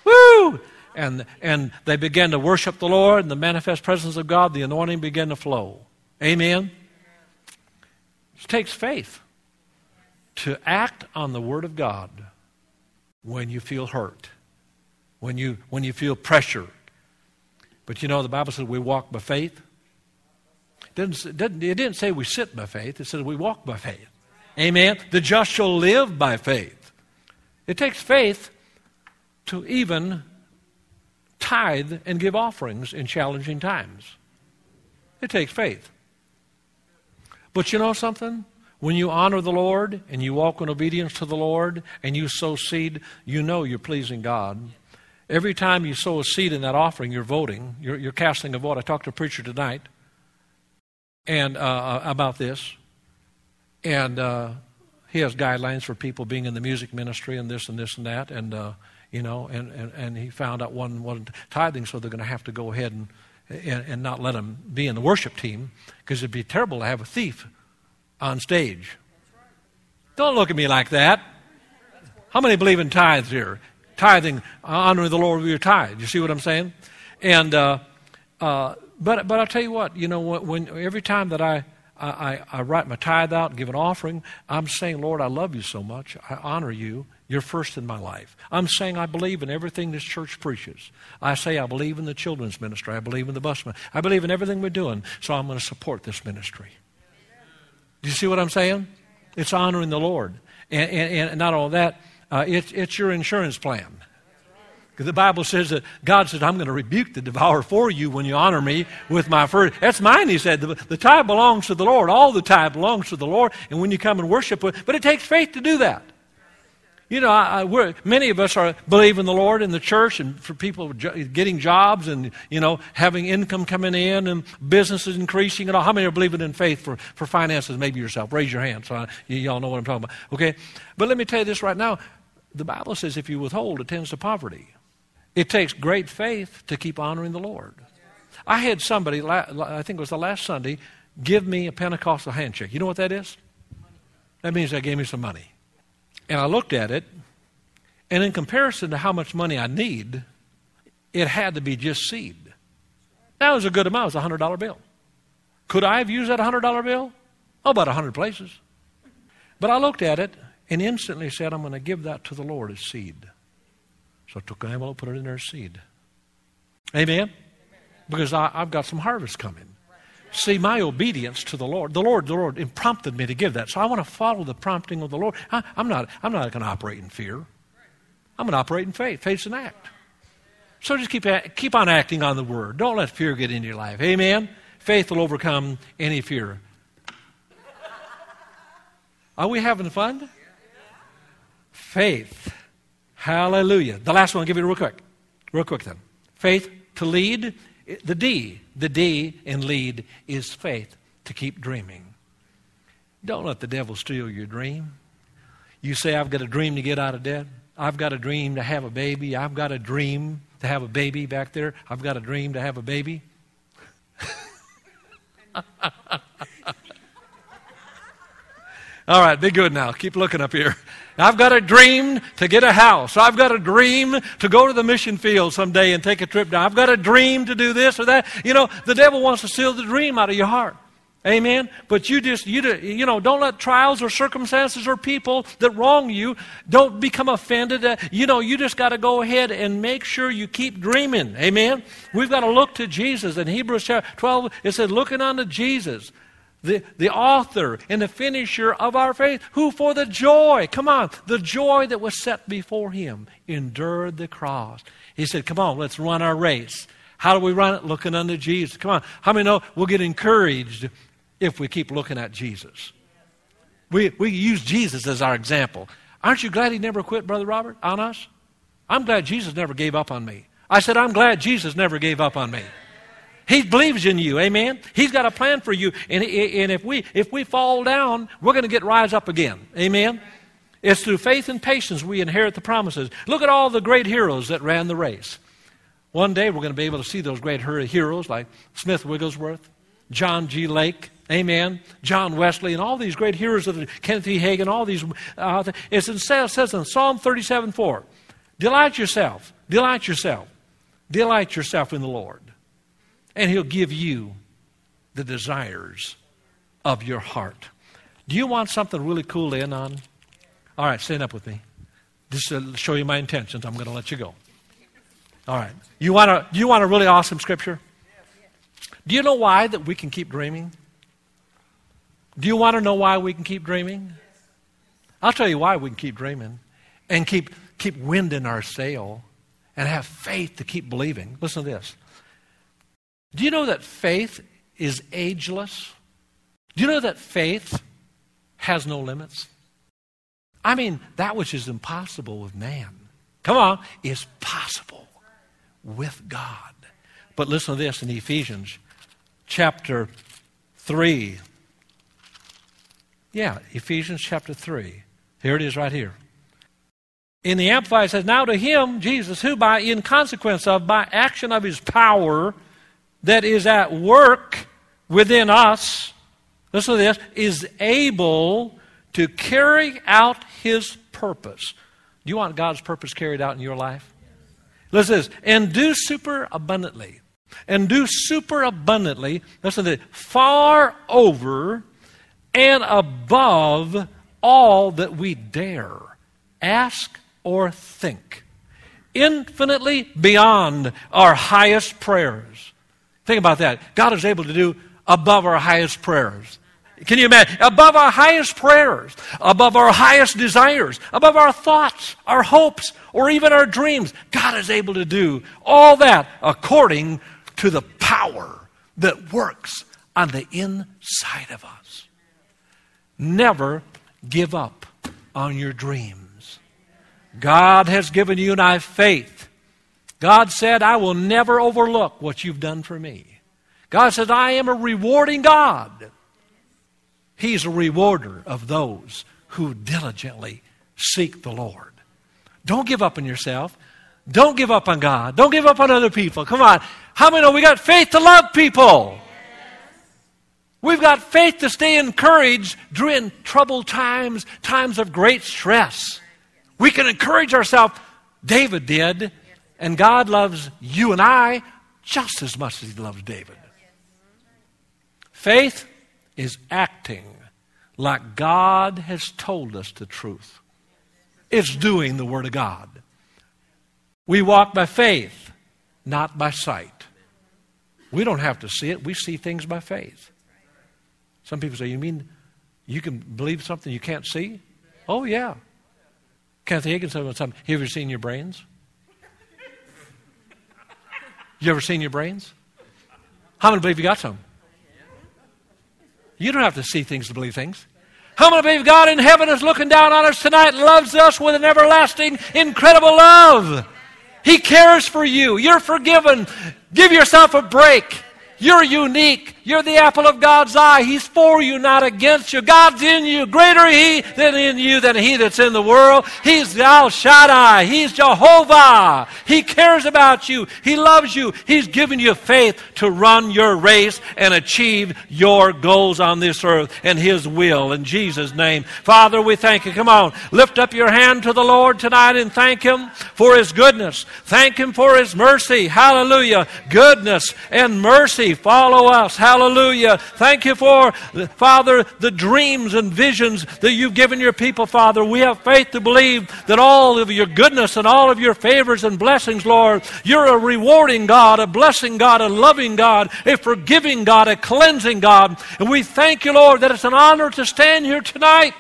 Woo! And, and they began to worship the Lord, and the manifest presence of God, the anointing began to flow. Amen? It takes faith to act on the Word of God when you feel hurt, when you, when you feel pressure. But you know, the Bible says we walk by faith. It didn't, it didn't, it didn't say we sit by faith, it says we walk by faith. Amen? The just shall live by faith. It takes faith to even tithe and give offerings in challenging times. It takes faith. But you know something? When you honor the Lord and you walk in obedience to the Lord and you sow seed, you know you're pleasing God. Every time you sow a seed in that offering, you're voting, you're, you're casting a vote. I talked to a preacher tonight and uh, about this, and uh, he has guidelines for people being in the music ministry and this and this and that. And, uh, you know, and, and, and he found out one wasn't tithing, so they're going to have to go ahead and, and, and not let him be in the worship team because it'd be terrible to have a thief on stage. Don't look at me like that. How many believe in tithes here? Tithing, honoring the Lord with your tithe. You see what I'm saying? And, uh, uh, but, but I'll tell you what, you know, when, when every time that I, I, I, write my tithe out and give an offering, I'm saying, Lord, I love you so much. I honor you. You're first in my life. I'm saying I believe in everything this church preaches. I say I believe in the children's ministry. I believe in the busman. I believe in everything we're doing, so I'm going to support this ministry. Do you see what I'm saying? It's honoring the Lord. And, and, and not all that, uh, it's, it's your insurance plan. Because the Bible says that God says, I'm going to rebuke the devourer for you when you honor me with my first. That's mine, he said. The, the tithe belongs to the Lord. All the tithe belongs to the Lord. And when you come and worship, but it takes faith to do that. You know, I, I, many of us are believing the Lord in the church and for people getting jobs and, you know, having income coming in and businesses increasing and all. How many are believing in faith for, for finances? Maybe yourself. Raise your hand so I, you all know what I'm talking about. Okay? But let me tell you this right now. The Bible says if you withhold, it tends to poverty. It takes great faith to keep honoring the Lord. I had somebody, I think it was the last Sunday, give me a Pentecostal handshake. You know what that is? That means they gave me some money. And I looked at it, and in comparison to how much money I need, it had to be just seed. That was a good amount. It was a $100 bill. Could I have used that $100 bill? Oh, about 100 places. But I looked at it and instantly said, I'm going to give that to the Lord as seed. So I took an envelope, put it in there as seed. Amen? Because I, have got some harvest coming. See, my obedience to the Lord, the Lord, the Lord prompted me to give that. So I want to follow the prompting of the Lord. I, am not, I'm not going to operate in fear. I'm going to operate in faith. Faith's an act. So just keep, keep on acting on the word. Don't let fear get into your life. Amen? Faith will overcome any fear. Are we having fun? Faith. Hallelujah. The last one, I'll give you real quick. Real quick then. Faith to lead the D, the D in lead is faith to keep dreaming. Don't let the devil steal your dream. You say, I've got a dream to get out of debt. I've got a dream to have a baby. I've got a dream to have a baby back there. I've got a dream to have a baby. [laughs] All right, be good now. Keep looking up here. I've got a dream to get a house. I've got a dream to go to the mission field someday and take a trip down. I've got a dream to do this or that. You know, the devil wants to steal the dream out of your heart. Amen. But you just you you know don't let trials or circumstances or people that wrong you don't become offended. You know you just got to go ahead and make sure you keep dreaming. Amen. We've got to look to Jesus. In Hebrews chapter 12 it said looking unto Jesus the, the author and the finisher of our faith, who for the joy, come on, the joy that was set before him, endured the cross. He said, Come on, let's run our race. How do we run it? Looking unto Jesus. Come on. How many know we'll get encouraged if we keep looking at Jesus? We, we use Jesus as our example. Aren't you glad he never quit, Brother Robert, on us? I'm glad Jesus never gave up on me. I said, I'm glad Jesus never gave up on me. He believes in you, amen. He's got a plan for you, and, and if we if we fall down, we're going to get rise up again, amen. It's through faith and patience we inherit the promises. Look at all the great heroes that ran the race. One day we're going to be able to see those great heroes like Smith Wigglesworth, John G. Lake, Amen. John Wesley and all these great heroes of Kenneth E. Hagin, all these. Uh, it says in Psalm 37 4, Delight yourself, delight yourself, delight yourself in the Lord and He'll give you the desires of your heart. Do you want something really cool to end on? All right, stand up with me. Just to show you my intentions, I'm going to let you go. All right. You want a, you want a really awesome scripture? Do you know why that we can keep dreaming? Do you want to know why we can keep dreaming? I'll tell you why we can keep dreaming and keep, keep wind in our sail and have faith to keep believing. Listen to this. Do you know that faith is ageless? Do you know that faith has no limits? I mean, that which is impossible with man, come on, is possible with God. But listen to this in Ephesians chapter 3. Yeah, Ephesians chapter 3. Here it is right here. In the Amplified, it says, Now to him, Jesus, who by, in consequence of, by action of his power, that is at work within us, listen to this, is able to carry out his purpose. Do you want God's purpose carried out in your life? Listen to this. And do super abundantly. And do super abundantly, listen to this, far over and above all that we dare ask or think. Infinitely beyond our highest prayers Think about that. God is able to do above our highest prayers. Can you imagine? Above our highest prayers, above our highest desires, above our thoughts, our hopes, or even our dreams. God is able to do all that according to the power that works on the inside of us. Never give up on your dreams. God has given you and I faith. God said, I will never overlook what you've done for me. God says, I am a rewarding God. He's a rewarder of those who diligently seek the Lord. Don't give up on yourself. Don't give up on God. Don't give up on other people. Come on. How many know we got faith to love people? We've got faith to stay encouraged during troubled times, times of great stress. We can encourage ourselves. David did. And God loves you and I just as much as He loves David. Faith is acting like God has told us the truth, it's doing the Word of God. We walk by faith, not by sight. We don't have to see it, we see things by faith. Some people say, You mean you can believe something you can't see? Oh, yeah. Kathy Higgins said something. Have you seen your brains? You ever seen your brains? How many believe you got some? You don't have to see things to believe things. How many believe God in heaven is looking down on us tonight loves us with an everlasting, incredible love? He cares for you. You're forgiven. Give yourself a break. You're unique. You're the apple of God's eye. He's for you, not against you. God's in you. Greater He than in you than He that's in the world. He's El Shaddai. He's Jehovah. He cares about you. He loves you. He's given you faith to run your race and achieve your goals on this earth and His will. In Jesus' name. Father, we thank you. Come on. Lift up your hand to the Lord tonight and thank Him for His goodness. Thank Him for His mercy. Hallelujah. Goodness and mercy follow us. Hallelujah. Hallelujah. Thank you for, Father, the dreams and visions that you've given your people, Father. We have faith to believe that all of your goodness and all of your favors and blessings, Lord, you're a rewarding God, a blessing God, a loving God, a forgiving God, a cleansing God. And we thank you, Lord, that it's an honor to stand here tonight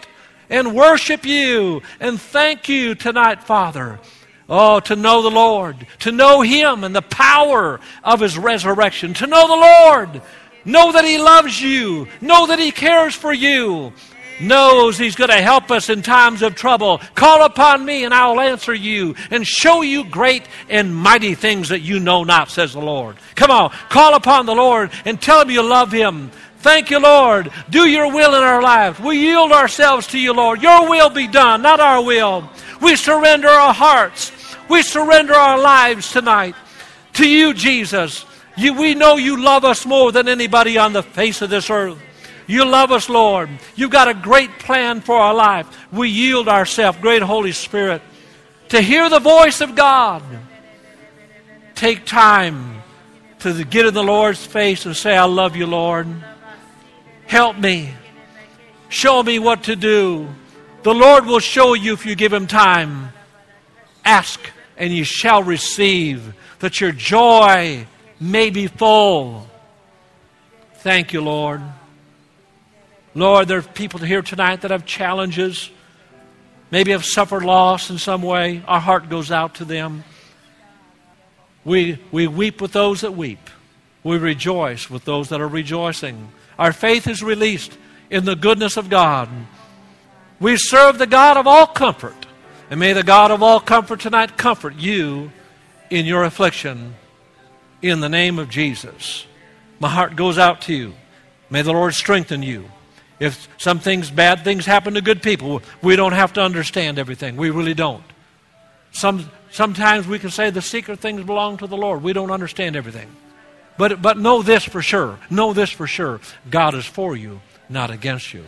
and worship you and thank you tonight, Father. Oh, to know the Lord, to know Him and the power of His resurrection, to know the Lord, Know that He loves you. Know that He cares for you. Knows He's going to help us in times of trouble. Call upon me and I'll answer you and show you great and mighty things that you know not, says the Lord. Come on, call upon the Lord and tell Him you love Him. Thank you, Lord. Do your will in our lives. We yield ourselves to you, Lord. Your will be done, not our will. We surrender our hearts. We surrender our lives tonight to you, Jesus. You, we know you love us more than anybody on the face of this earth. You love us, Lord. You've got a great plan for our life. We yield ourselves, great Holy Spirit, to hear the voice of God. Take time to get in the Lord's face and say, I love you, Lord. Help me. Show me what to do. The Lord will show you if you give him time. Ask, and you shall receive that your joy may be full. Thank you, Lord. Lord, there are people here tonight that have challenges, maybe have suffered loss in some way. Our heart goes out to them. We, we weep with those that weep. We rejoice with those that are rejoicing. Our faith is released in the goodness of God. We serve the God of all comfort. And may the God of all comfort tonight comfort you in your affliction in the name of Jesus. My heart goes out to you. May the Lord strengthen you. If some things, bad things happen to good people, we don't have to understand everything. We really don't. Some, sometimes we can say the secret things belong to the Lord. We don't understand everything. But, but know this for sure. Know this for sure. God is for you, not against you.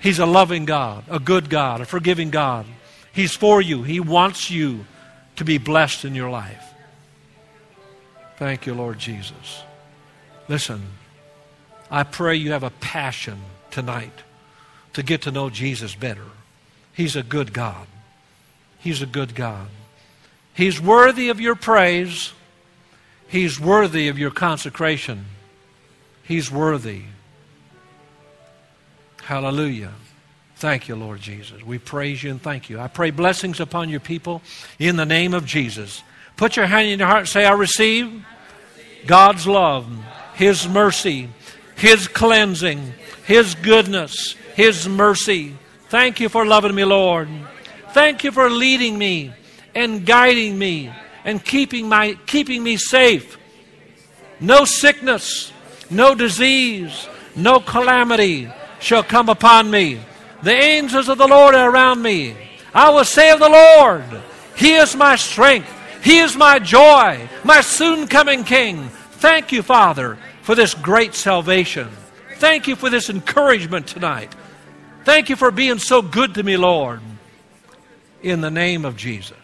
He's a loving God, a good God, a forgiving God. He's for you. He wants you to be blessed in your life. Thank you, Lord Jesus. Listen, I pray you have a passion tonight to get to know Jesus better. He's a good God. He's a good God. He's worthy of your praise. He's worthy of your consecration. He's worthy. Hallelujah. Thank you, Lord Jesus. We praise you and thank you. I pray blessings upon your people in the name of Jesus. Put your hand in your heart and say, I receive God's love, His mercy, His cleansing, His goodness, His mercy. Thank you for loving me, Lord. Thank you for leading me and guiding me and keeping, my, keeping me safe. No sickness, no disease, no calamity shall come upon me. The angels of the Lord are around me. I will say of the Lord, He is my strength. He is my joy, my soon coming King. Thank you, Father, for this great salvation. Thank you for this encouragement tonight. Thank you for being so good to me, Lord. In the name of Jesus.